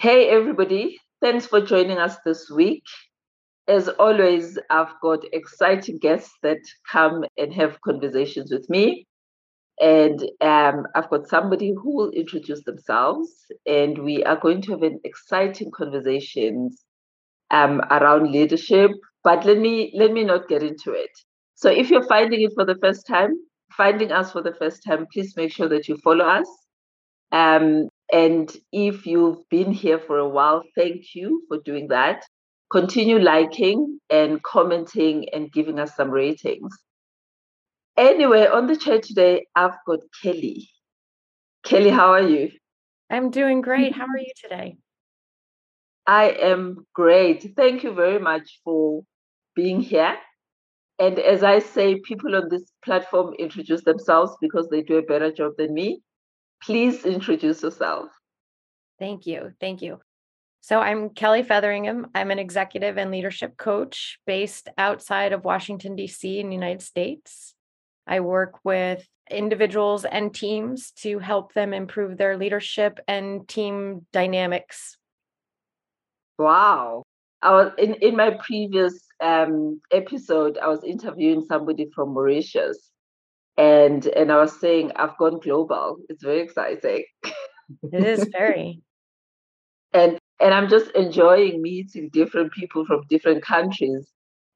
Hey, everybody. Thanks for joining us this week. As always, I've got exciting guests that come and have conversations with me. And um, I've got somebody who will introduce themselves, and we are going to have an exciting conversations um, around leadership. But let me let me not get into it. So if you're finding it for the first time, finding us for the first time, please make sure that you follow us. Um, and if you've been here for a while, thank you for doing that. Continue liking and commenting and giving us some ratings. Anyway, on the chat today, I've got Kelly. Kelly, how are you? I'm doing great. How are you today? I am great. Thank you very much for being here. And as I say, people on this platform introduce themselves because they do a better job than me. Please introduce yourself. Thank you. Thank you. So, I'm Kelly Featheringham. I'm an executive and leadership coach based outside of Washington, D.C., in the United States. I work with individuals and teams to help them improve their leadership and team dynamics. Wow. I was in, in my previous um, episode, I was interviewing somebody from Mauritius and and I was saying I've gone global. It's very exciting. It is very. and and I'm just enjoying meeting different people from different countries.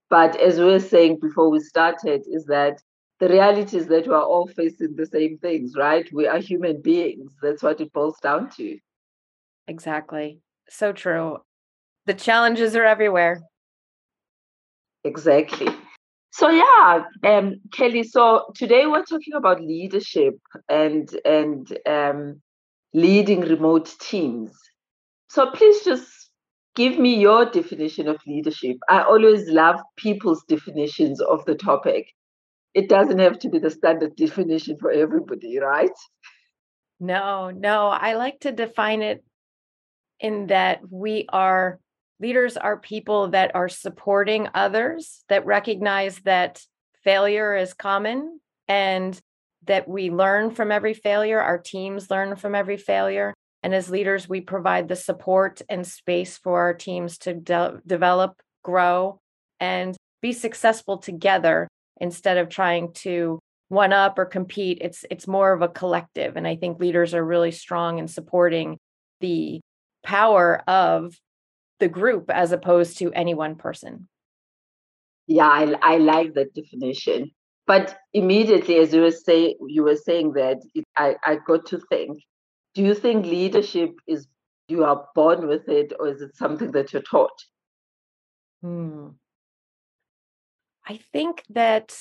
But as we were saying before we started, is that the reality is that we are all facing the same things, right? We are human beings. That's what it boils down to. Exactly. So true. The challenges are everywhere. Exactly. So yeah, um, Kelly. So today we're talking about leadership and and um, leading remote teams. So please just give me your definition of leadership. I always love people's definitions of the topic. It doesn't have to be the standard definition for everybody, right? No, no. I like to define it in that we are leaders are people that are supporting others that recognize that failure is common and that we learn from every failure our teams learn from every failure. And as leaders we provide the support and space for our teams to de- develop grow and be successful together instead of trying to one up or compete. It's it's more of a collective. And i think leaders are really strong in supporting the power of the group as opposed to any one person. Yeah, I, I like that definition. But immediately, as you were say, you were saying that, it, I, I got to think: Do you think leadership is you are born with it, or is it something that you're taught? Hmm. I think that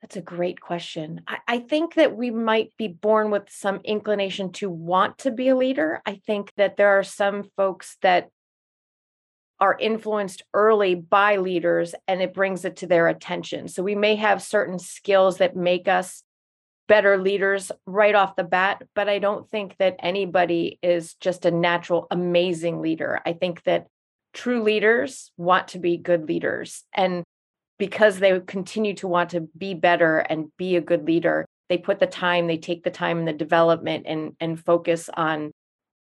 that's a great question. I, I, think that we might be born with some inclination to want to be a leader. I think that there are some folks that are influenced early by leaders and it brings it to their attention. So we may have certain skills that make us better leaders right off the bat, but I don't think that anybody is just a natural, amazing leader. I think that true leaders want to be good leaders. And because they continue to want to be better and be a good leader they put the time they take the time in the development and and focus on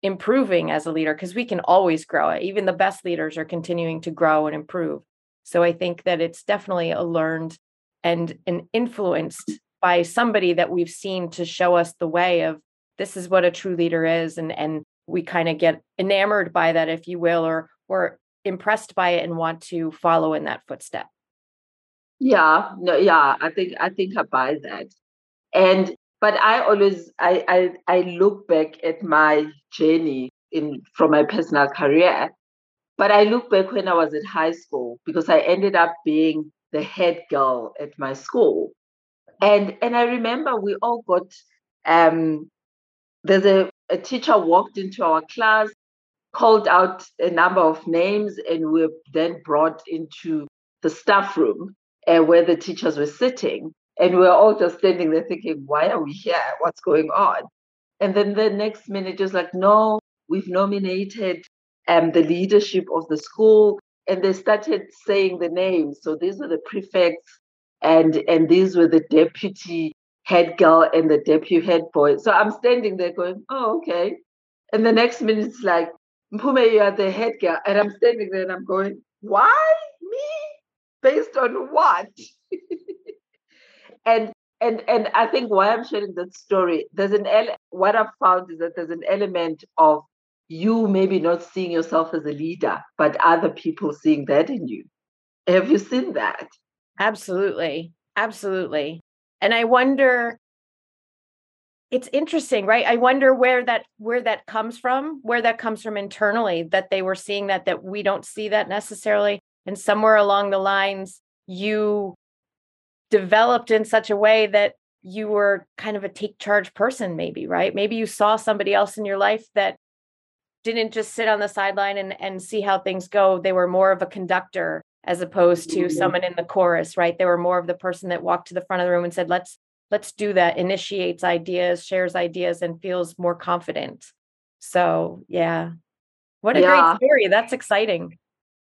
improving as a leader because we can always grow it. Even the best leaders are continuing to grow and improve. So i think that it's definitely a learned and and influenced by somebody that we've seen to show us the way of this is what a true leader is and and we kind of get enamored by that if you will or or impressed by it and want to follow in that footstep yeah, no, yeah, I think I think I buy that. And but I always I I, I look back at my journey in from my personal career. But I look back when I was at high school because I ended up being the head girl at my school. And and I remember we all got um there's a, a teacher walked into our class, called out a number of names, and we were then brought into the staff room uh, where the teachers were sitting. And we were all just standing there thinking, why are we here? What's going on? And then the next minute, just like, no, we've nominated um, the leadership of the school. And they started saying the names. So these were the prefects, and and these were the deputy head girl and the deputy head boy. So I'm standing there going, oh, okay. And the next minute it's like, Mpume, you are the head girl. And I'm standing there and I'm going, why me? Based on what? and and and I think why I'm sharing that story, there's an ele- what I've found is that there's an element of you maybe not seeing yourself as a leader, but other people seeing that in you. Have you seen that? Absolutely. Absolutely. And I wonder it's interesting, right? I wonder where that where that comes from, where that comes from internally that they were seeing that that we don't see that necessarily and somewhere along the lines you developed in such a way that you were kind of a take charge person maybe, right? Maybe you saw somebody else in your life that didn't just sit on the sideline and and see how things go. They were more of a conductor as opposed to mm-hmm. someone in the chorus, right? They were more of the person that walked to the front of the room and said, "Let's let's do that." Initiates ideas, shares ideas, and feels more confident. So yeah, what a yeah. great story! That's exciting.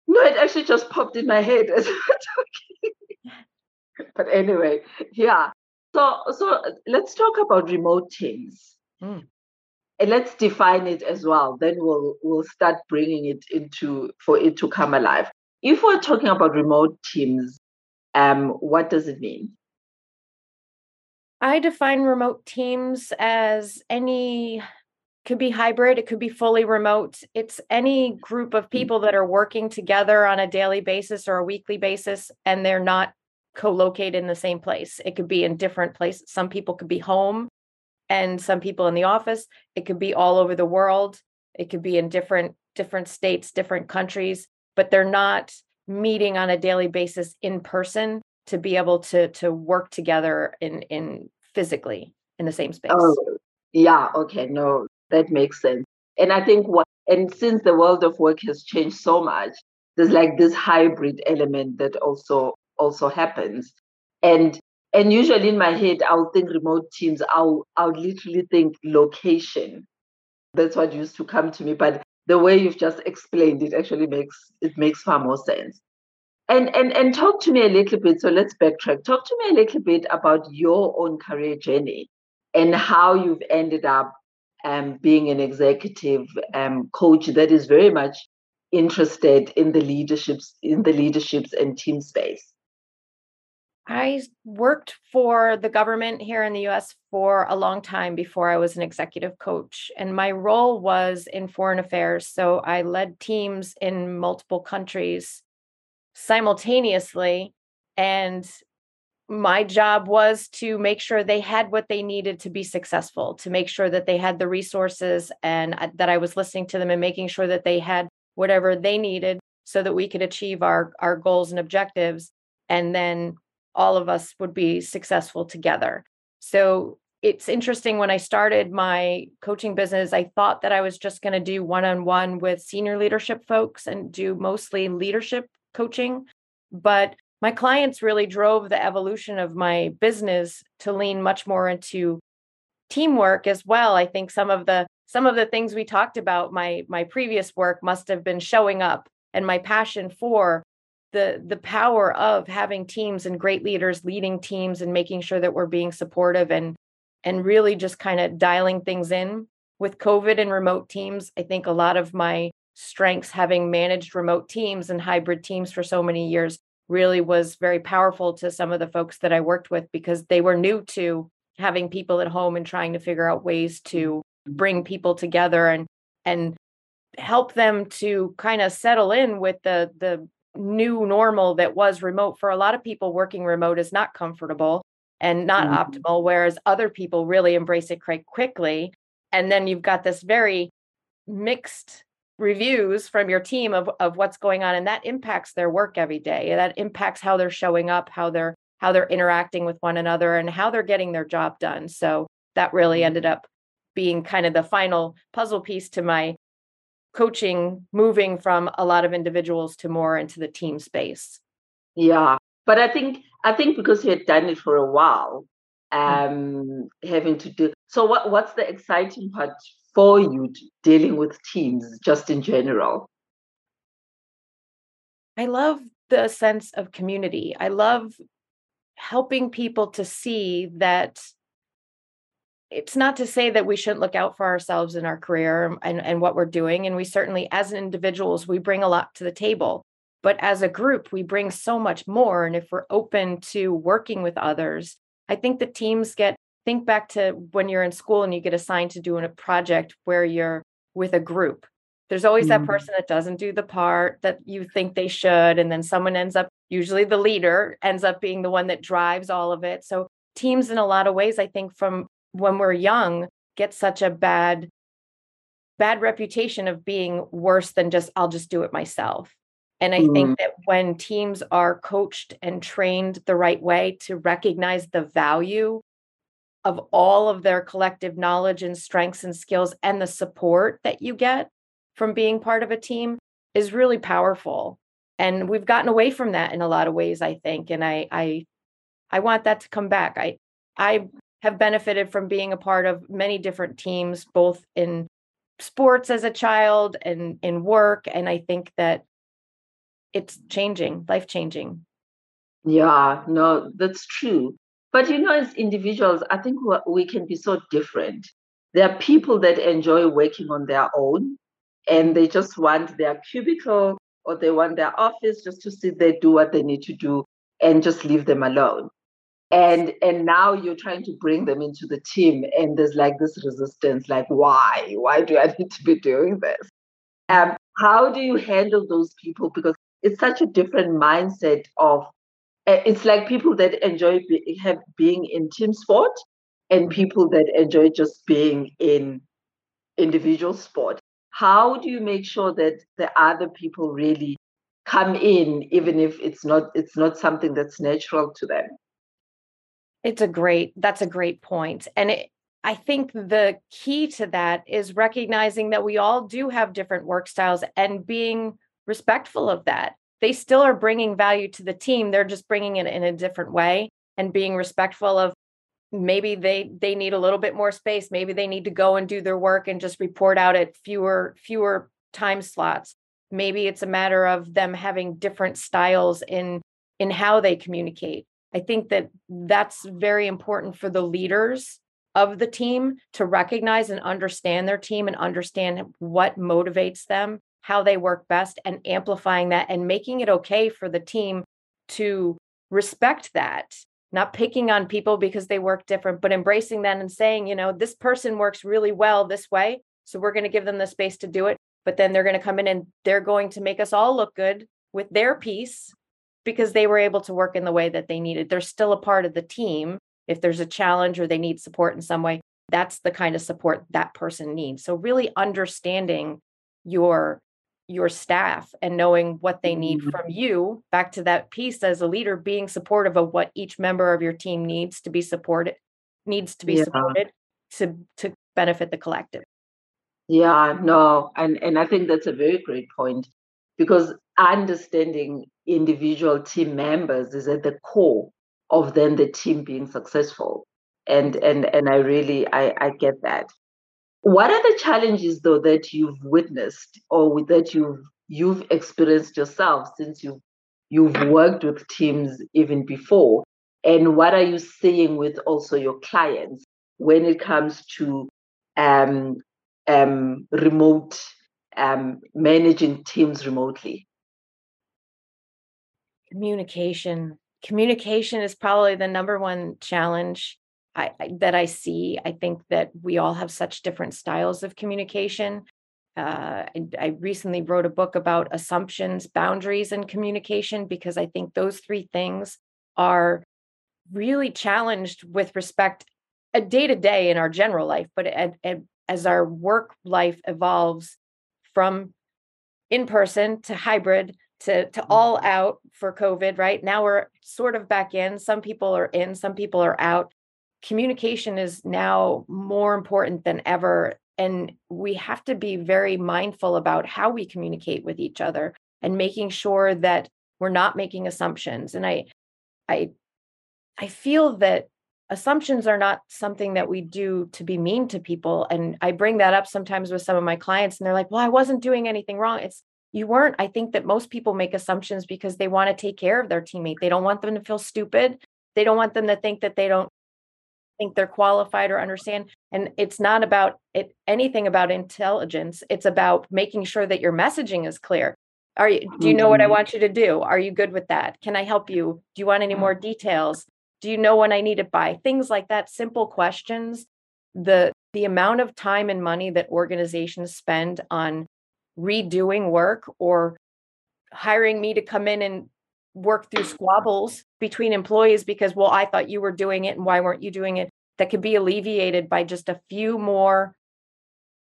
No, it actually just popped in my head as we were talking. but anyway, yeah. So so let's talk about remote teams. Mm. And let's define it as well. Then we'll we'll start bringing it into for it to come alive. If we're talking about remote teams, um, what does it mean? I define remote teams as any could be hybrid, it could be fully remote. It's any group of mm. people that are working together on a daily basis or a weekly basis and they're not co-located in the same place. It could be in different places. Some people could be home and some people in the office. It could be all over the world. It could be in different different states, different countries but they're not meeting on a daily basis in person to be able to to work together in in physically in the same space. Oh, yeah, okay, no, that makes sense. And I think what and since the world of work has changed so much, there's like this hybrid element that also also happens. And and usually in my head, I'll think remote teams, I'll I'll literally think location. That's what used to come to me. But the way you've just explained it actually makes it makes far more sense. And and and talk to me a little bit. So let's backtrack. Talk to me a little bit about your own career journey and how you've ended up um, being an executive um, coach that is very much interested in the leaderships in the leaderships and team space. I worked for the government here in the US for a long time before I was an executive coach. And my role was in foreign affairs. So I led teams in multiple countries simultaneously. And my job was to make sure they had what they needed to be successful, to make sure that they had the resources and uh, that I was listening to them and making sure that they had whatever they needed so that we could achieve our, our goals and objectives. And then all of us would be successful together. So it's interesting when I started my coaching business, I thought that I was just going to do one on one with senior leadership folks and do mostly leadership coaching. But my clients really drove the evolution of my business to lean much more into teamwork as well. I think some of the some of the things we talked about my my previous work must have been showing up and my passion for the the power of having teams and great leaders leading teams and making sure that we're being supportive and and really just kind of dialing things in with covid and remote teams i think a lot of my strengths having managed remote teams and hybrid teams for so many years really was very powerful to some of the folks that i worked with because they were new to having people at home and trying to figure out ways to bring people together and and help them to kind of settle in with the the new normal that was remote. For a lot of people working remote is not comfortable and not mm-hmm. optimal whereas other people really embrace it quite quickly. And then you've got this very mixed reviews from your team of, of what's going on and that impacts their work every day that impacts how they're showing up how they're how they're interacting with one another and how they're getting their job done. So that really Mm-hmm. ended up being kind of the final puzzle piece to my coaching, moving from a lot of individuals to more into the team space. Yeah, but I think I think because you had done it for a while, Mm. um, having to do. So, what what's the exciting part for you dealing with teams, just in general? I love the sense of community. I love helping people to see that it's not to say that we shouldn't look out for ourselves in our career um, and, and what we're doing. And we certainly, as individuals, we bring a lot to the table. But as a group, we bring so much more. And if we're open to working with others, I think the teams get, think back to when you're in school and you get assigned to doing a project where you're with a group. There's always that Mhm. person that doesn't do the part that you think they should. And then someone ends up, usually the leader ends up being the one that drives all of it. So teams, in a lot of ways, I think from when we're young, get such a bad, bad reputation of being worse than just, I'll just do it myself. And I Mm. think that when teams are coached and trained the right way to recognize the value of all of their collective knowledge and strengths and skills and the support that you get from being part of a team is really powerful. And we've gotten away from that in a lot of ways, I think. And I I I want that to come back. I I have benefited from being a part of many different teams, both in sports as a child and in work. And I think that it's changing, life changing. Yeah, no, that's true. But you know, as individuals, I think we can be so different. There are people that enjoy working on their own and they just want their cubicle or they want their office just to sit there, do what they need to do, and just leave them alone. And and now you're trying to bring them into the team, and there's like this resistance, like, why? Why do I need to be doing this? Um, how do you handle those people? Because it's such a different mindset of Eh, it's like people that enjoy be, have being in team sport and people that enjoy just being in individual sport how do you make sure that the other people really come in even if it's not it's not something that's natural to them It's a great, that's a great. And it, I think the key to that is recognizing that we all do have different work styles and being respectful of that. They still are bringing value to the team. They're just bringing it in a different way and being respectful of maybe they they need a little bit more space maybe they need to go and do their work and just report out at fewer fewer time slots maybe it's a matter of them having different styles in in how they communicate i think that that's very important for the leaders of the team to recognize and understand their team and understand what motivates them how they work best and amplifying that and making it okay for the team to respect that not picking on people because they work different, but embracing that and saying, you know, this person works really well this way. So we're going to give them the space to do it. But then they're going to come in and they're going to make us all look good with their piece because they were able to work in the way that they needed. They're still a part of the team. If there's a challenge or they need support in some way, that's the kind of support that person needs. So really understanding your your staff and knowing what they need Mhm. from you back to that piece as a leader being supportive of what each member of your team needs to be supported needs to be Yeah. supported to to benefit the collective yeah no and and i think that's a very great point because understanding individual team members is at the core of then the team being successful and and and i really i i get that what are the challenges though that you've witnessed or that you've you've experienced yourself since you've you've worked with teams even before? And what are you seeing with also your clients when it comes to um, um, remote um, managing teams remotely? Communication. Communication is probably the number one challenge I, I- that I see. I think that we all have such different styles of communication. Uh, I, I recently wrote a book about assumptions, boundaries, and communication because I think those three things are really challenged with respect a day to day in our general life, but at, at, as our work life evolves from in person to hybrid to to all out for covid right now we're sort of back in some people are in some people are out communication is now more important than ever and we have to be very mindful about how we communicate with each other and making sure that we're not making assumptions and i i i feel that assumptions are not something that we do to be mean to people and i bring that up sometimes with some of my clients and they're like well i wasn't doing anything wrong. It's you weren't. I think that most people make assumptions because they want to take care of their teammate. They don't want them to feel stupid. They don't want them to think that they don't think they're qualified or understand and it's not about it anything about intelligence it's about making sure that your messaging is clear. Are you do you know what i mm-hmm. want you to do? Are you good with that? Can i help you? Do you want any more details? Do you know when i need it by things like that simple questions. The the amount of time and money that organizations spend on redoing work or hiring me to come in and work through squabbles between employees because well i thought you were doing it and why weren't you doing it? that could be alleviated by just a few more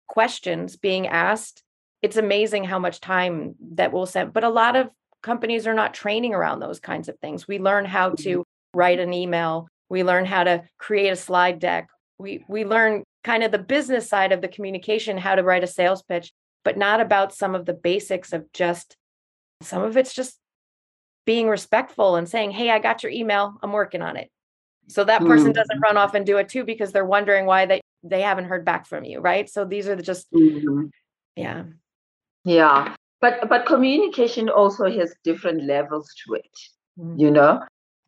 questions being asked. It's amazing how much time that will spend but a lot of companies are not training around those kinds of things. We learn how to mm-hmm. write an email. We learn how to create a slide deck. We we learn kind of the business side of the communication how to write a sales pitch but not about some of the basics of just some of it's just being respectful and saying, Hey, I got your email. I'm working on it. So that person mm-hmm. doesn't run off and do it too because they're wondering why they, they haven't heard back from you. Right. So these are the just, mm-hmm. yeah. Yeah. But, but communication also has different levels to it, mm-hmm. you know?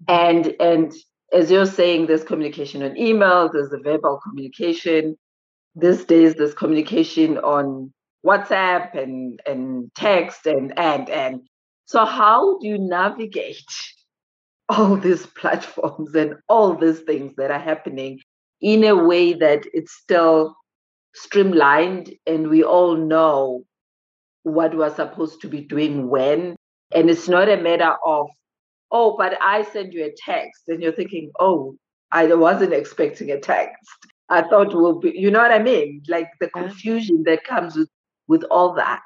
And, and as you're saying, there's communication on email, there's the verbal communication. These days, there's communication on WhatsApp and, and text and, and, and so, how do you navigate all these platforms and all these things that are happening in a way that it's still streamlined and we all know what we're supposed to be doing when? And it's not a matter of, oh, but I send you a text, and you're thinking, oh, I wasn't expecting a text. I thought we'll be, you know what I mean? Like the confusion that comes with with all that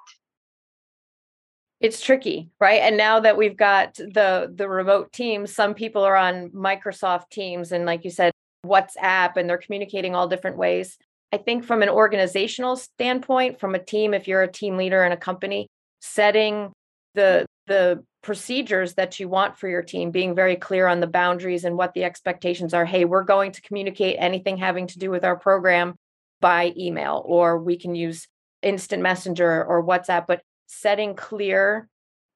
it's tricky right? And now that we've got the the remote teams some people are on microsoft teams and like you said whatsapp and they're communicating all different ways. I think from an organizational standpoint from a team if you're a team leader in a company setting the the procedures that you want for your team being very clear on the boundaries and what the expectations are. Hey we're going to communicate anything having to do with our program by email or we can use instant messenger or whatsapp but setting clear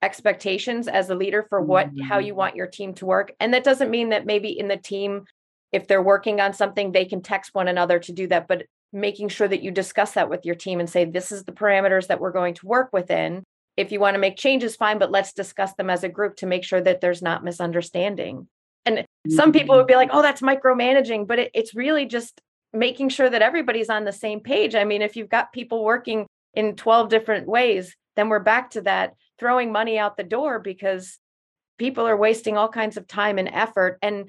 expectations as a leader for what mm-hmm. how you mm-hmm. want your team to work and that doesn't mean that maybe in the team if they're working on something they can text one another to do that but making sure that you discuss that with your team and say this is the parameters that we're going to work within if you want to make changes fine but let's discuss them as a group to make sure that there's not misunderstanding and mm-hmm. some people would be like oh that's micromanaging but it, it's really just making sure that everybody's on the same page i mean if you've got people working in 12 different ways then we're back to that throwing money out the door because people are wasting all kinds of time and effort. And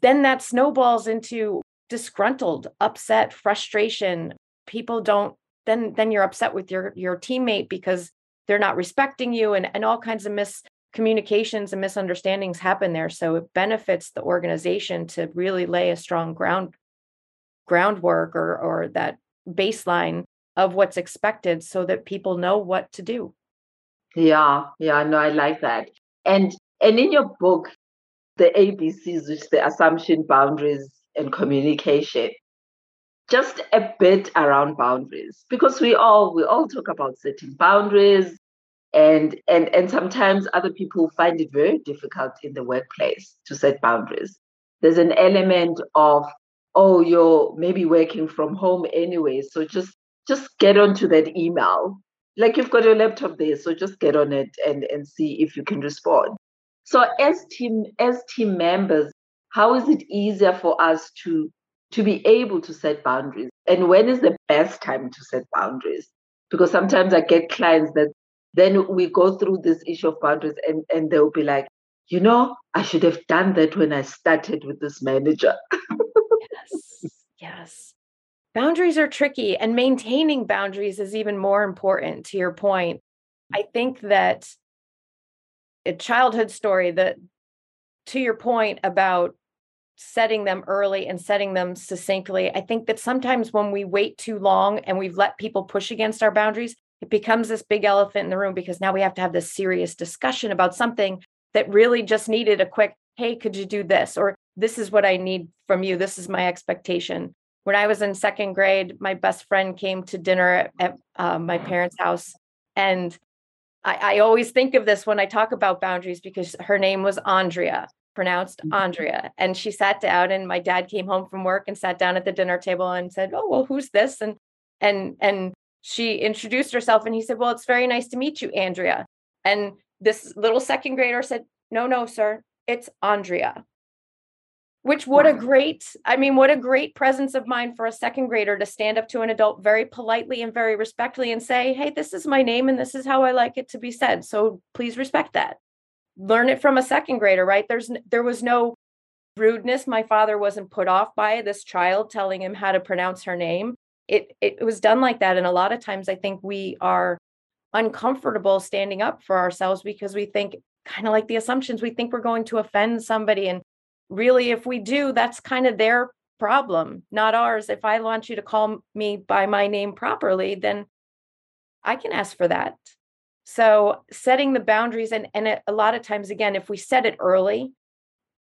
then that snowballs into disgruntled, upset, frustration. People don't then then you're upset with your your teammate because they're not respecting you and, and all kinds of miscommunications and misunderstandings happen there. So it benefits the organization to really lay a strong ground groundwork or or that baseline of what's expected so that people know what to do. Yeah, yeah, no, I like that. And and in your book, the ABCs, which the assumption, boundaries, and communication, just a bit around boundaries because we all we all talk about setting boundaries and and and sometimes other people find it very difficult in the workplace to set boundaries there's an element of oh you're maybe working from home anyway so just just get onto that email. Like you've got your laptop there, so just get on it and, and see if you can respond. So as team as team members, how is it easier for us to to be able to set boundaries? And when is the best time to set boundaries? Because sometimes I get clients that then we go through this issue of boundaries and, and they'll be like, you know, I should have done that when I started with this manager. yes. Yes boundaries are tricky and maintaining boundaries is even more important to your point. I think that a childhood story that to your point about setting them early and setting them succinctly i think that sometimes when we wait too long and we've let people push against our boundaries it becomes this big elephant in the room because now we have to have this serious discussion about something that really just needed a quick hey could you do this? or this is what i need from you. This is my expectation when i was in second grade my best friend came to dinner at, uh, my parents house and I, I always think of this when i talk about boundaries because her name was andrea pronounced mm-hmm. andrea and she sat down and my dad came home from work and sat down at the dinner table and said oh well who's this and and and she introduced herself and he said well it's very nice to meet you andrea and this little second grader said, No, no, sir, it's Andrea. Which, what a great, I mean, what a great presence of mind for a second grader to stand up to an adult very politely and very respectfully and say, Hey, this is my name and this is how I like it to be said. So please respect that. Learn it from a second grader, right? There's, there was no rudeness. My father wasn't put off by this child telling him how to pronounce her name. It, it was done like that. And a lot of times I think we are uncomfortable standing up for ourselves because we think kind of like the assumptions we think we're going to offend somebody and really if we do that's kind of their problem not ours. If i want you to call me by my name properly then i can ask for that. So setting the boundaries and and a lot of times again if we set it early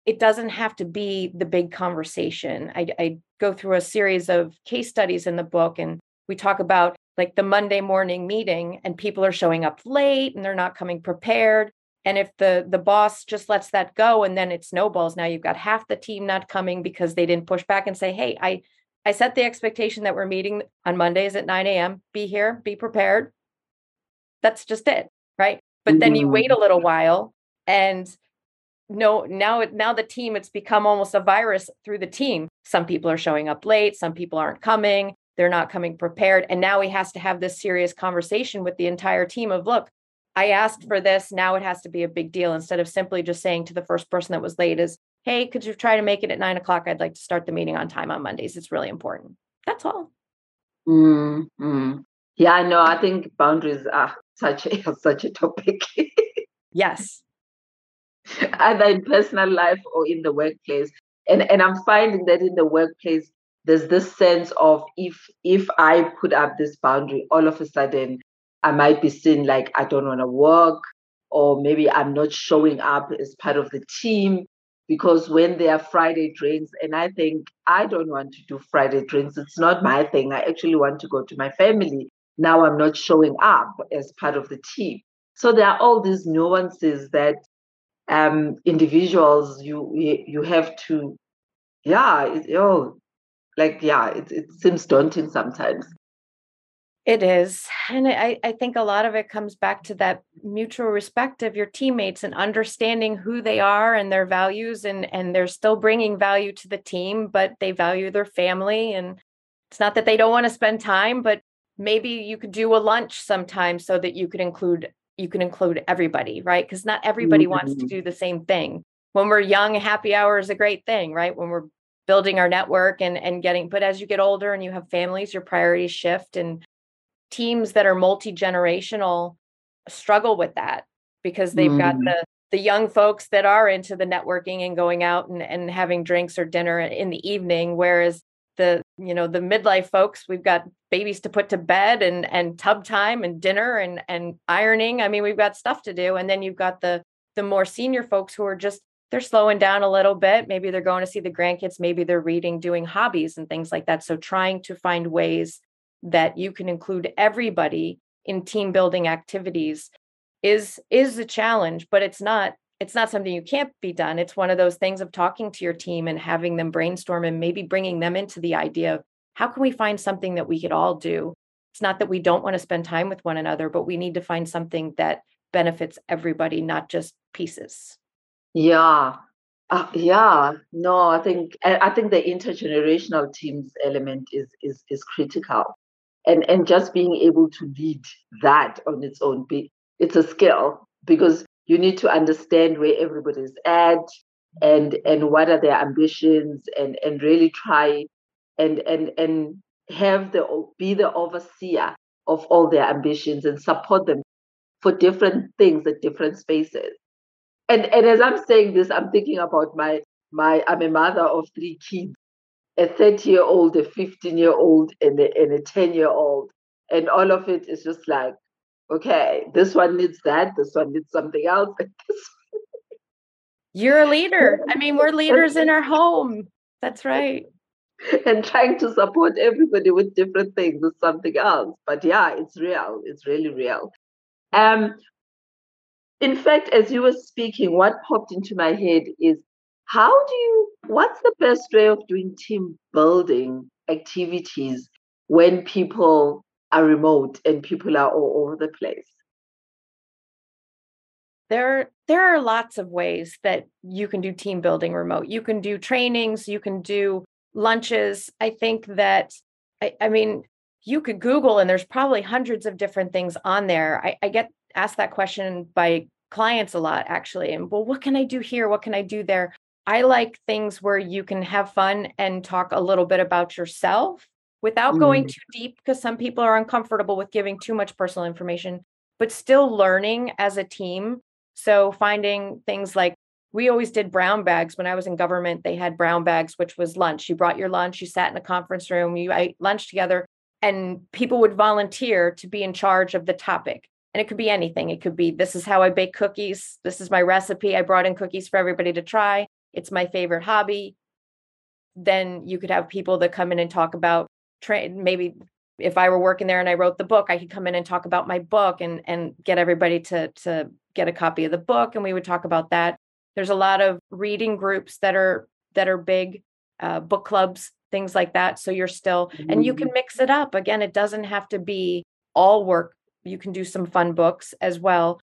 it doesn't have to be the big conversation. I, I go through a series of case studies in the book and we talk about like the Monday morning meeting and people are showing up late and they're not coming prepared. And if the the boss just lets that go and then it snowballs, now you've got half the team not coming because they didn't push back and say, hey, I I set the expectation that we're meeting on Mondays at 9 a.m. Be here, be prepared. That's just it. Right. But then you wait a mm-hmm. little while and no now it now the team it's become almost a virus through the team some people are showing up late some people aren't coming they're not coming prepared and now he has to have this serious conversation with the entire team of look i asked for this now it has to be a big deal instead of simply just saying to the first person that was late is hey could you try to make it at nine o'clock? I'd like to start the meeting on time on mondays. It's really important. That's all. Mm-hmm. yeah no i think boundaries are such a such a topic. Yes. Either in personal life or in the workplace. And and i'm finding that in the workplace there's this sense of if if I put up this boundary, all of a sudden I might be seen like I don't want to work, or maybe I'm not showing up as part of the team. Because when there are Friday drinks, and I think I don't want to do Friday drinks, it's not my thing. I actually want to go to my family. Now I'm not showing up as part of the team. So there are all these nuances that um, individuals you you have to, yeah, it, oh, like yeah it, it seems daunting sometimes it is and I, I think a lot of it comes back to that mutual respect of your teammates and understanding who they are and their values and and they're still bringing value to the team but they value their family and it's not that they don't want to spend time but maybe you could do a lunch sometime so that you could include you can include everybody right because not everybody mm-hmm. wants to mm-hmm. do the same thing when we're young happy hour is a great thing right when we're building our network and and getting but as you get older and you have families your priorities shift and teams that are multi-generational struggle with that because they've mm. got the the young folks that are into the networking and going out and, and having drinks or dinner in the evening whereas the you know the midlife folks we've got babies to put to bed and and tub time and dinner and and ironing i mean we've got stuff to do and then you've got the the more senior folks who are just they're slowing down a little bit. Maybe they're going to see the grandkids, maybe they're reading, doing hobbies and things like that. So trying to find ways that you can include everybody in team building activities is is a challenge, but it's not it's not something you can't be done. It's one of those things of talking to your team and having them brainstorm and maybe bringing them into the idea of how can we find something that we could all do? It's not that we don't want to spend time with one another, but we need to find something that benefits everybody, not just pieces. Yeah. Uh, yeah, no, I think I think the intergenerational teams element is is is critical, and and just being able to lead that on its own, it's a skill because you need to understand where everybody's at and and what are their ambitions and and really try and and and have the be the overseer of all their ambitions and support them for different things at different spaces. And and as I'm saying this, I'm thinking about my my I'm a mother of three kids, a 30 year old, a 15 year old, and a, and a 10 year old, and all of it is just like, okay, this one needs that, this one needs something else. You're a leader. I mean, we're leaders in our home. That's right. And trying to support everybody with different things is something else. But yeah, it's real. It's really real. Um, in fact, as you were speaking, what popped into my head is how do you, what's the best way of doing team building activities when people are remote and people are all over the place? There, there are lots of ways that you can do team building remote. You can do trainings, you can do lunches. I think that, I, I mean, you could Google and there's probably hundreds of different things on there. I, I get asked that question by clients a lot, actually. And well, what can I do here? What can I do there? I like things where you can have fun and talk a little bit about yourself without mm. going too deep because some people are uncomfortable with giving too much personal information, but still learning as a team. So finding things like we always did brown bags when I was in government. They had brown bags, which was lunch. You brought your lunch, you sat in a conference room, you ate lunch together, and people would volunteer to be in charge of the topic. And it could be anything. It could be this is how I bake cookies. This is my recipe. I brought in cookies for everybody to try. It's my favorite hobby. Then you could have people that come in and talk about tra- maybe if I were working there and I wrote the book, I could come in and talk about my book and and get everybody to to get a copy of the book and we would talk about that there's a lot of reading groups that are that are big uh, book clubs things like that so you're still mm-hmm. and you can mm-hmm. mix it up again it doesn't have to be all work you can do some fun books as well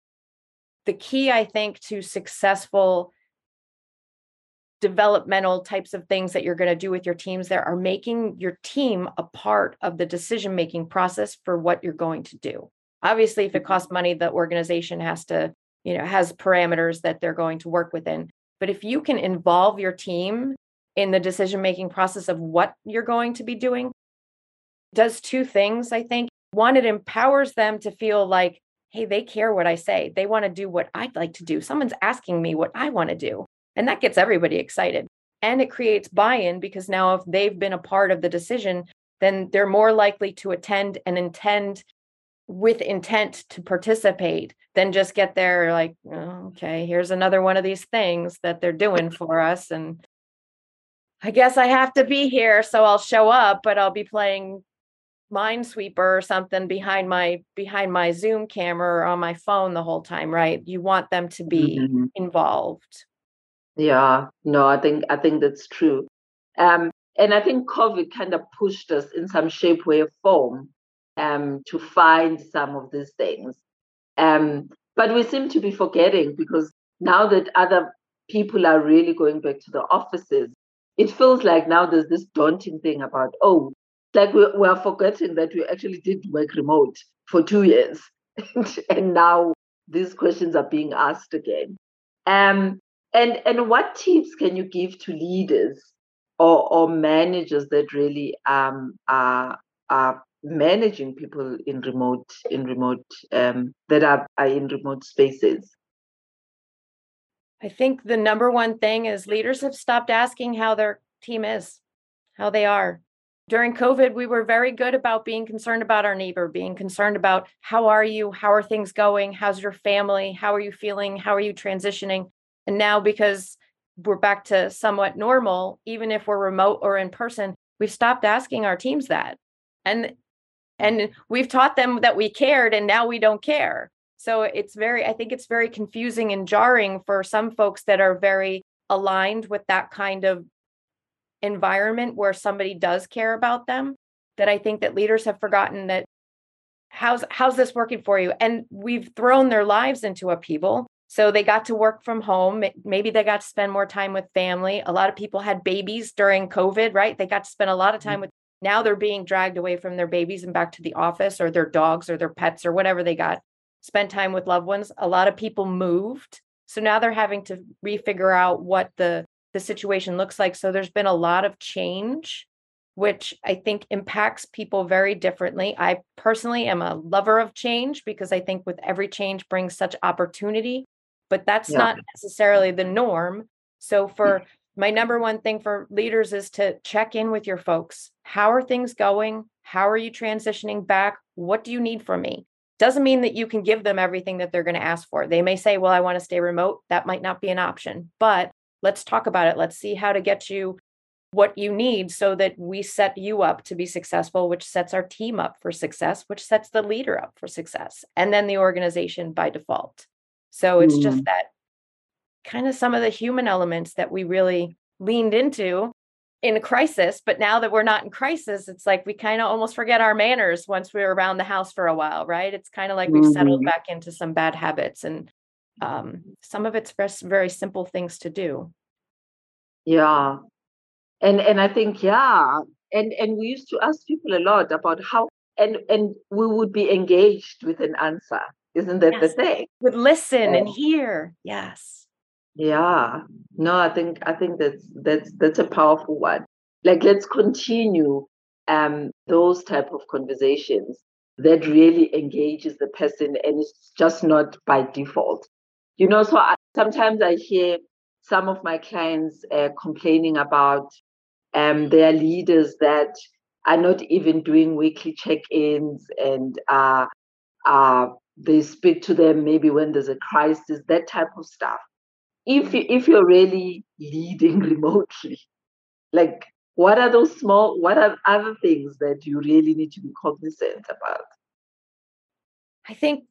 the key i think to successful developmental types of things that you're going to do with your teams there are making your team a part of the decision making process for what you're going to do. Obviously if it mm-hmm. costs money the organization has to you know has parameters that they're going to work within. But if you can involve your team in the decision making process of what you're going to be doing does two things i think. One it empowers them to feel like hey they care what i say. They want to do what i'd like to do. Someone's asking me what i want to do and that gets everybody excited. And it creates buy-in because now if they've been a part of the decision then they're more likely to attend and intend with intent to participate than just get there like oh, okay here's another one of these things that they're doing for us and i guess i have to be here so i'll show up but i'll be playing minesweeper or something behind my behind my zoom camera or on my phone the whole time right? You want them to be mm-hmm. involved yeah no i think i think that's true um and i think covid kind of pushed us in some shape way or form um, to find some of these things. Um, but we seem to be forgetting because now that other people are really going back to the offices, it feels like now there's this daunting thing about, oh, like we, we are forgetting that we actually did work remote for two years. and now these questions are being asked again. Um, and, and what tips can you give to leaders or, or managers that really um, are, are managing people in remote in remote um, that are, are in remote spaces? I think the number one thing is leaders have stopped asking how their team is how they are. During covid we were very good about being concerned about our neighbor being concerned about how are you? How are things going? How's your family? How are you feeling? How are you transitioning and now because we're back to somewhat normal even if we're remote or in person we've stopped asking our teams that. And and we've taught them that we cared and now we don't care. So it's very i think it's very confusing and jarring for some folks that are very aligned with that kind of environment where somebody does care about them that i think that leaders have forgotten that how's how's this working for you? And we've thrown their lives into upheaval so they got to work from home maybe they got to spend more time with family a lot of people had babies during covid right they got to spend a lot of time mm-hmm. with now they're being dragged away from their babies and back to the office or their dogs or their pets or whatever they got. Spend time with loved ones. A lot of people moved. So now they're having to refigure out what the the situation looks like. So there's been a lot of change which I think impacts people very differently. I personally am a lover of change because I think with every change brings such opportunity. But that's yeah. not necessarily the norm. So mm. for my number one thing for leaders is to check in with your folks. How are things going? How are you transitioning back? What do you need from me? Doesn't mean that you can give them everything that they're going to ask for. They may say, Well, I want to stay remote. That might not be an option, but let's talk about it. Let's see how to get you what you need so that we set you up to be successful, which sets our team up for success, which sets the leader up for success, and then the organization by default. So it's mm. just that kind of some of the human elements that we really leaned into in a crisis. But now that we're not in crisis, it's like we kind of almost forget our manners once we're around the house for a while, right? It's kind of like we've settled mm-hmm. back into some bad habits. And um, some of it's just very simple things to do. Yeah. And and I think, yeah. And and we used to ask people a lot about how and and we would be engaged with an answer. Isn't that yes. the thing? Would listen and hear. Yes. Yeah. No, I think I think that's that's that's a powerful one. Like let's continue um those type of conversations that really engages the person and it's just not by default. You know, so I, sometimes I hear some of my clients uh, complaining about um, their leaders that are not even doing weekly check-ins and uh, uh, they speak to them maybe when there's a crisis, that type of stuff. If you, if you're really leading remotely like what are those small what are other things that you really need to be cognizant about? I think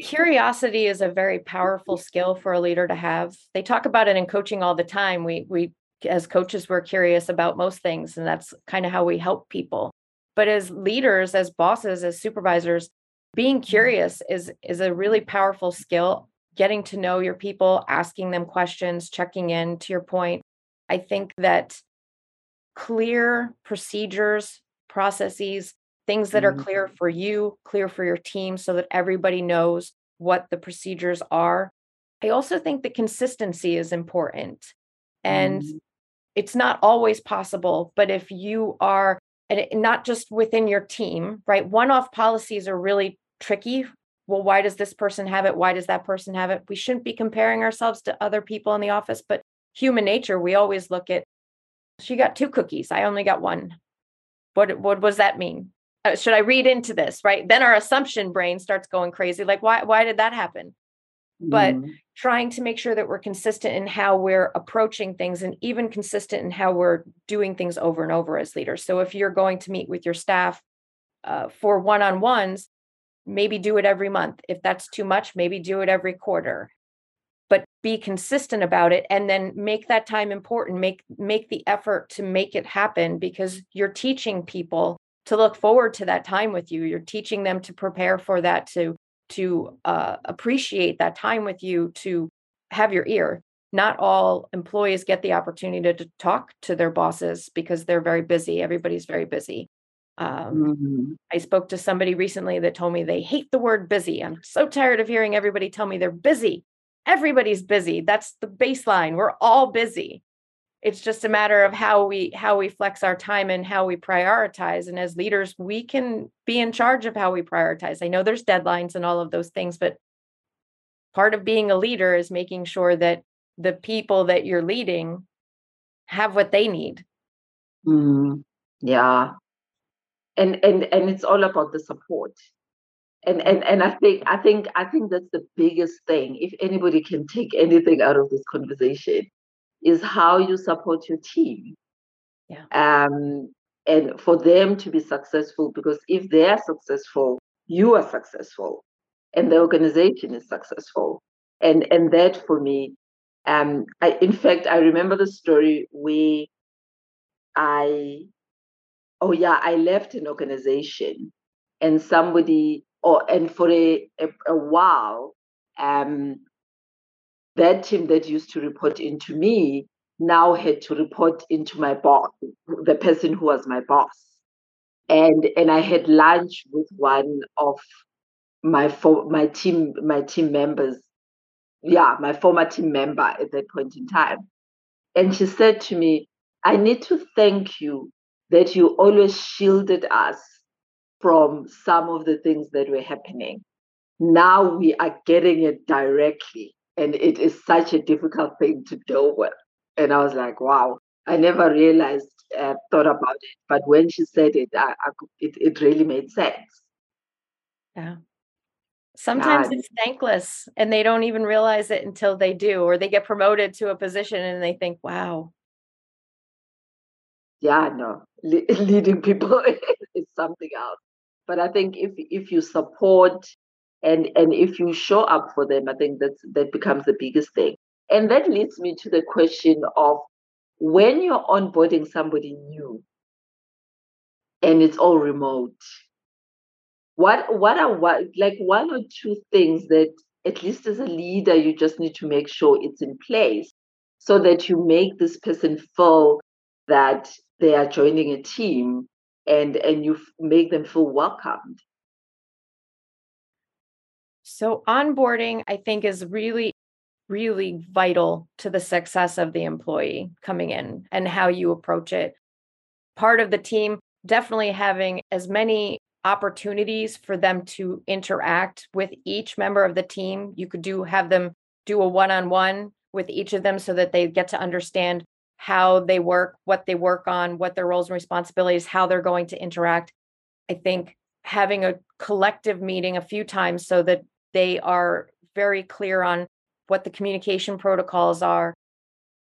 curiosity is a very powerful mm-hmm. skill for a leader to have. They talk about it in coaching all the time. We we as coaches we're curious about most things and that's kind of how we help people. But as leaders as bosses as supervisors being mm-hmm. curious is is a really powerful skill getting to know your people, asking them questions, checking in. To your point, I think that clear procedures, processes, things that are clear mm-hmm. for you, clear for your team, so that everybody knows what the procedures are. I also think that consistency is important. And mm. it's not always possible, but if you are, and not just within your team, right? One off policies are really tricky well, why does this person have it? Why does that person have it? We shouldn't be comparing ourselves to other people in the office, but human nature, we always look at, she got two cookies. I only got one. What, what does that mean? Uh, should I read into this? Right. Then our assumption brain starts going crazy. Like, why, why did that happen? But mm. trying to make sure that we're consistent in how we're approaching things and even consistent in how we're doing things over and over as leaders. So if you're going to meet with your staff uh, for one on ones, maybe do it every month. If that's too much, maybe do it every quarter. But be consistent about it and then make that time important. Make make the effort to make it happen because you're teaching people to look forward to that time with you. You're teaching them to prepare for that, to to uh, appreciate that time with you, to have your ear. Not all employees get the opportunity to, to talk to their bosses because they're very busy. Everybody's very busy. Um, mm-hmm. I spoke to somebody recently that told me they hate the word busy. I'm so tired of hearing everybody tell me they're busy. Everybody's busy. That's the baseline. We're all busy. It's just a matter of how we how we flex our time and how we prioritize. And as leaders, we can be in charge of how we prioritize. I know there's deadlines and all of those things, but part of being a leader is making sure that the people that you're leading have what they need. Mm, yeah, and and and it's all about the support. And and and i think i think i think that's the biggest thing if anybody can take anything out of this conversation is how you support your team. Yeah. Um and for them to be successful because if they are successful you are successful and the organization is successful. And and that for me um I, in fact i remember the story where i oh yeah, I left an organization and somebody or and for a, a, a while, um, that team that used to report into me now had to report into my boss, the person who was my boss. And and I had lunch with one of my for, my team my team members, yeah, my former team member at that point in time. And she said to me, I need to thank you that you always shielded us from some of the things that were happening. Now we are getting it directly And it is such a difficult thing to deal with. And I was like, wow, I never realized, uh, thought about it. But when she said it, I, I, it, it really made sense. Yeah. Sometimes it's thankless and they don't even realize it until they do, or they get promoted to a position and they think, wow. Yeah, no, Le- leading people is something else. But I think if if you support and and if you show up for them, I think that's that becomes the biggest thing. And that leads me to the question of when you're onboarding somebody new and it's all remote, what what are what like one or two things that at least as a leader you just need to make sure it's in place so that you make this person feel that they are joining a team and and you make them feel welcomed so onboarding i think is really really vital to the success of the employee coming in and how you approach it part of the team definitely having as many opportunities for them to interact with each member of the team. You could do have them do a one-on-one with each of them so that they get to understand how they work, what they work on, what their roles and responsibilities, how they're going to interact. I think having a collective meeting a few times so that they are very clear on what the communication protocols are,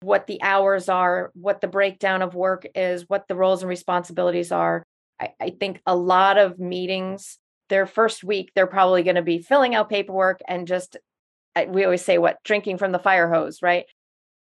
what the hours are, what the breakdown of work is, what the roles and responsibilities are, I, I think a lot of meetings, their first week, they're probably going to be filling out paperwork and just, we always say, what, drinking from the fire hose, right?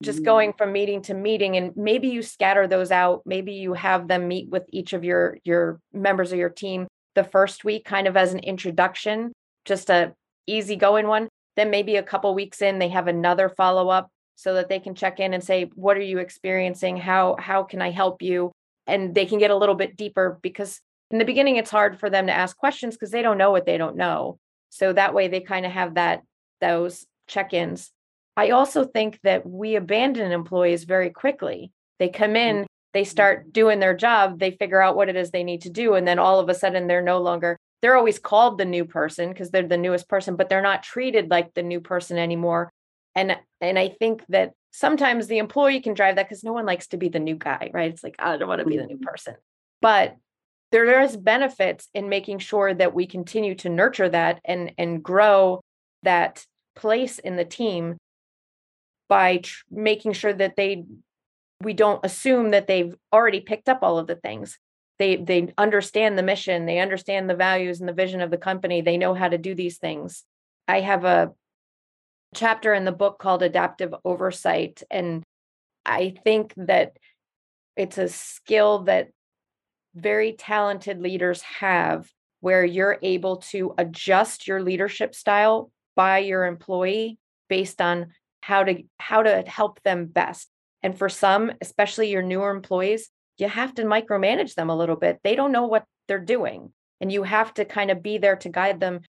Just mm. going from meeting to meeting, and maybe you scatter those out. Maybe you have them meet with each of your your members of your team the first week, kind of as an introduction, just a easy going one. Then maybe a couple weeks in, they have another follow up so that they can check in and say, "What are you experiencing? How how can I help you?" and they can get a little bit deeper because in the beginning it's hard for them to ask questions because they don't know what they don't know so that way they kind of have that those check-ins i also think that we abandon employees very quickly they come in they start mm-hmm. doing their job they figure out what it is they need to do and then all of a sudden they're no longer they're always called the new person because they're the newest person but they're not treated like the new person anymore and and i think that sometimes the employee can drive that because no one likes to be the new guy, right? It's like, I don't want to be the new mm-hmm. person. But there is benefits in making sure that we continue to nurture that and and grow that place in the team by tr- making sure that they we don't assume that they've already picked up all of the things they they understand the mission they understand the values and the vision of the company they know how to do these things i have a chapter in the book called Adaptive Oversight. And I think that it's a skill that very talented leaders have where you're able to adjust your leadership style by your employee based on how to how to help them best. And for some especially your newer employees you have to micromanage them a little bit. They don't know what they're doing and you have to kind of be there to guide them.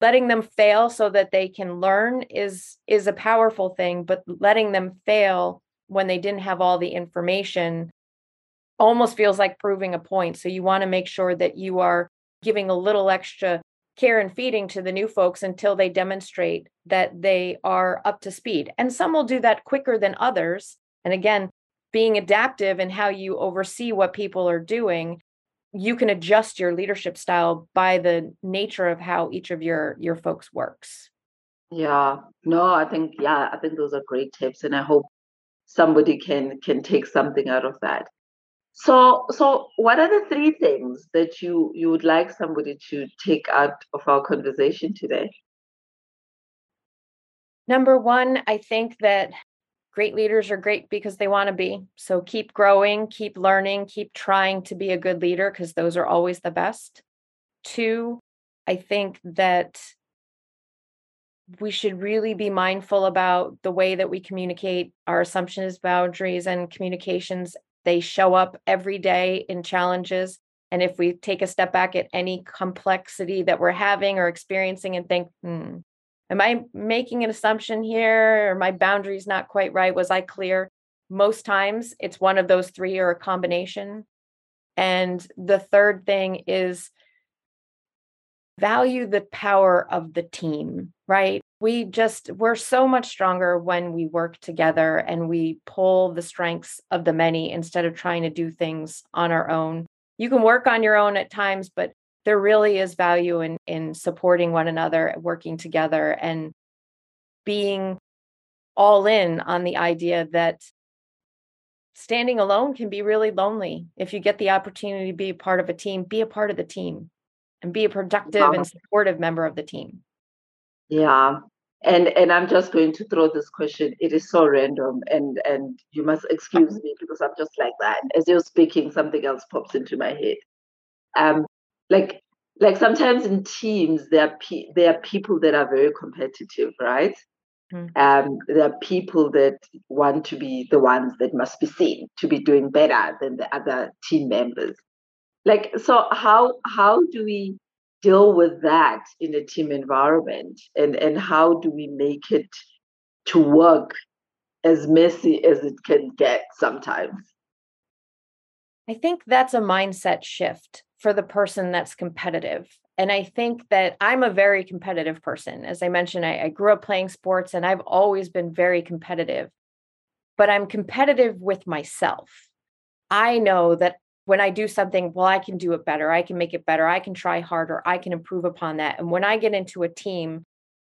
Letting them fail so that they can learn is is a powerful thing but letting them fail when they didn't have all the information almost feels like proving a point. So you want to make sure that you are giving a little extra care and feeding to the new folks until they demonstrate that they are up to speed. And some will do that quicker than others. And again being adaptive in how you oversee what people are doing you can adjust your leadership style by the nature of how each of your your folks works. Yeah. No i think yeah i think those are great tips and i hope somebody can can take something out of that so so what are the three things that you you would like somebody to take out of our conversation today number one i think that great leaders are great because they want to be. So keep growing, keep learning, keep trying to be a good leader because those are always the best. Two, I think that we should really be mindful about the way that we communicate our assumptions, boundaries, and communications. They show up every day in challenges. And if we take a step back at any complexity that we're having or experiencing and think, hmm, am I making an assumption here? Or my boundaries not quite right? Was I clear? Most times it's one of those three or a combination. And the third thing is value the power of the team, right? We just we're so much stronger when we work together and we pull the strengths of the many instead of trying to do things on our own. You can work on your own at times but there really is value in in supporting one another working together and being all in on the idea that standing alone can be really lonely. If you get the opportunity to be a part of a team be a part of the team and be a productive and supportive member of the team yeah. And and I'm just going to throw this question. It is so random and and you must excuse me because I'm just like that. As you're speaking, something else pops into my head. Um like like sometimes in teams there are pe- there are people that are very competitive, right? Mm. Um, there are people that want to be the ones that must be seen to be doing better than the other team members. Like, so how how do we deal with that in a team environment and and how do we make it to work as messy as it can get sometimes? I think that's a mindset shift for the person that's competitive and i think that i'm a very competitive person. As i mentioned I, I grew up playing sports and i've always been very competitive but i'm competitive with myself. I know that when I do something, well, I can do it better. I can make it better. I can try harder. I can improve upon that. And when I get into a team,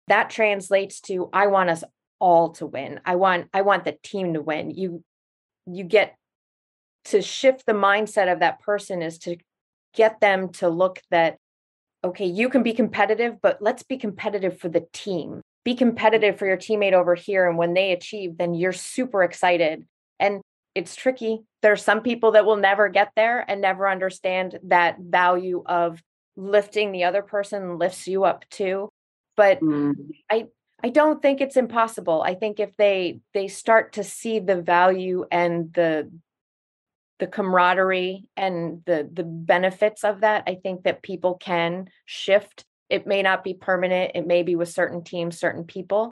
that translates to I want us all to win. I want I want the team to win. You you get to shift the mindset of that person is to get them to look that okay, you can be competitive, but let's be competitive for the team. Be competitive for your teammate over here and when they achieve, then you're super excited. And it's tricky. There's some people that will never get there and never understand that value of lifting the other person lifts you up too. But mm. I I don't think it's impossible. I think if they they start to see the value and the the camaraderie and the the benefits of that, I think that people can shift. It may not be permanent. It may be with certain teams, certain people,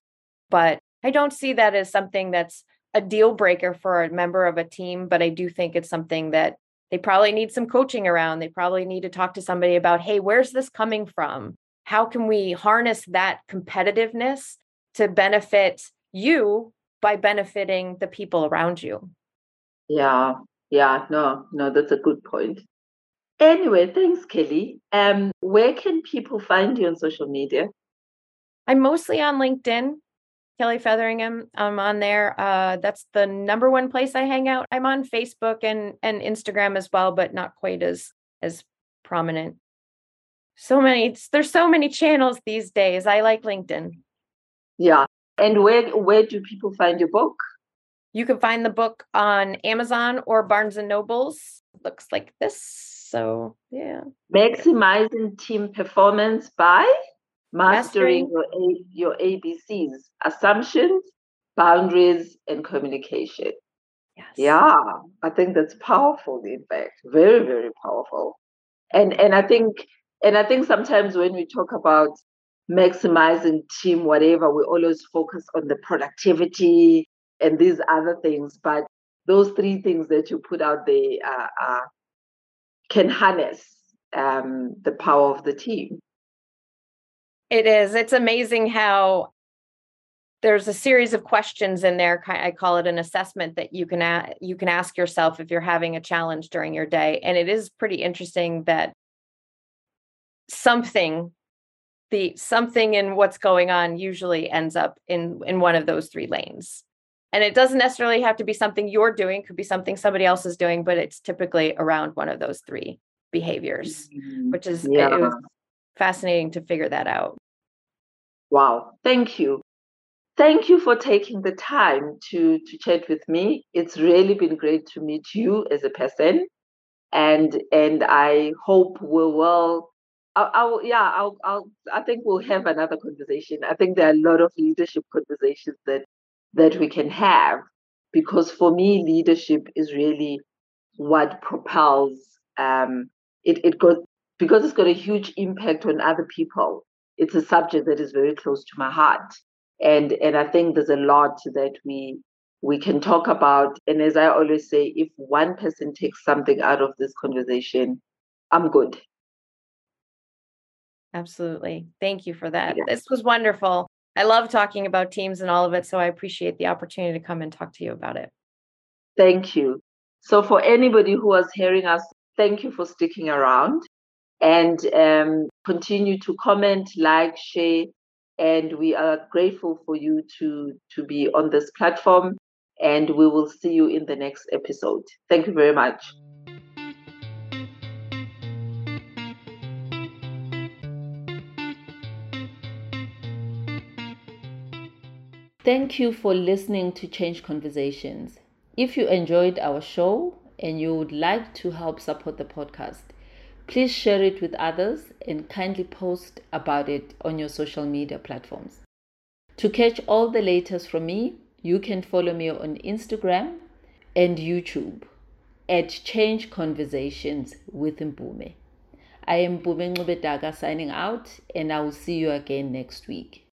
but I don't see that as something that's a deal breaker for a member of a team, but I do think it's something that they probably need some coaching around. They probably need to talk to somebody about, hey, where's this coming from? How can we harness that competitiveness to benefit you by benefiting the people around you? Yeah, yeah, no, no, that's a good point. Anyway, thanks, Kelly. Um, where can people find you on social media? I'm mostly on LinkedIn. Kelly Featheringham. I'm on there. Uh, that's the number one place I hang out. I'm on Facebook and and Instagram as well, but not quite as as prominent. So many. There's so many channels these days. I like LinkedIn. Yeah. And where where do people find your book? You can find the book on Amazon or Barnes and Nobles. Looks like this. So yeah. Maximizing team performance by mastering, your, A, your ABCs assumptions, boundaries, and communication. Yes. Yeah, I think that's powerful, in fact. Very, very powerful. And and I think and I think sometimes when we talk about maximizing team, whatever, we always focus on the productivity and these other things. But those three things that you put out there uh, uh, can harness um, the power of the team. It is. It's amazing how there's a series of questions in there. I call it an assessment that you can a- you can ask yourself if you're having a challenge during your day, and it is pretty interesting that something the something in what's going on usually ends up in in one of those three lanes and it doesn't necessarily have to be something you're doing could be something somebody else is doing but it's typically around one of those three behaviors mm-hmm. which is yeah. it was fascinating to figure that out. Wow. Thank you. Thank you for taking the time to, to chat with me. It's really been great to meet you as a person. And and I hope we will I'll, I'll, yeah, I'll, I'll, I think we'll have another conversation. I think there are a lot of leadership conversations that that we can have because for me, leadership is really what propels. Um, it it goes because it's got a huge impact on other people. It's a subject that is very close to my heart. And and I think there's a lot that we we can talk about. And as I always say, if one person takes something out of this conversation, I'm good. Absolutely. Thank you for that. Yeah. This was wonderful. I love talking about teams and all of it. So I appreciate the opportunity to come and talk to you about it. Thank you. So, for anybody who was hearing us, thank you for sticking around and um, continue to comment, like, share. And we are grateful for you to, to be on this platform. And we will see you in the next episode. Thank you very much. Thank you for listening to Change Conversations. If you enjoyed our show and you would like to help support the podcast, please share it with others and kindly post about it on your social media platforms. To catch all the latest from me, you can follow me on Instagram and YouTube at Change Conversations with Mpume. I am Mpume Ngubedaka signing out and I will see you again next week.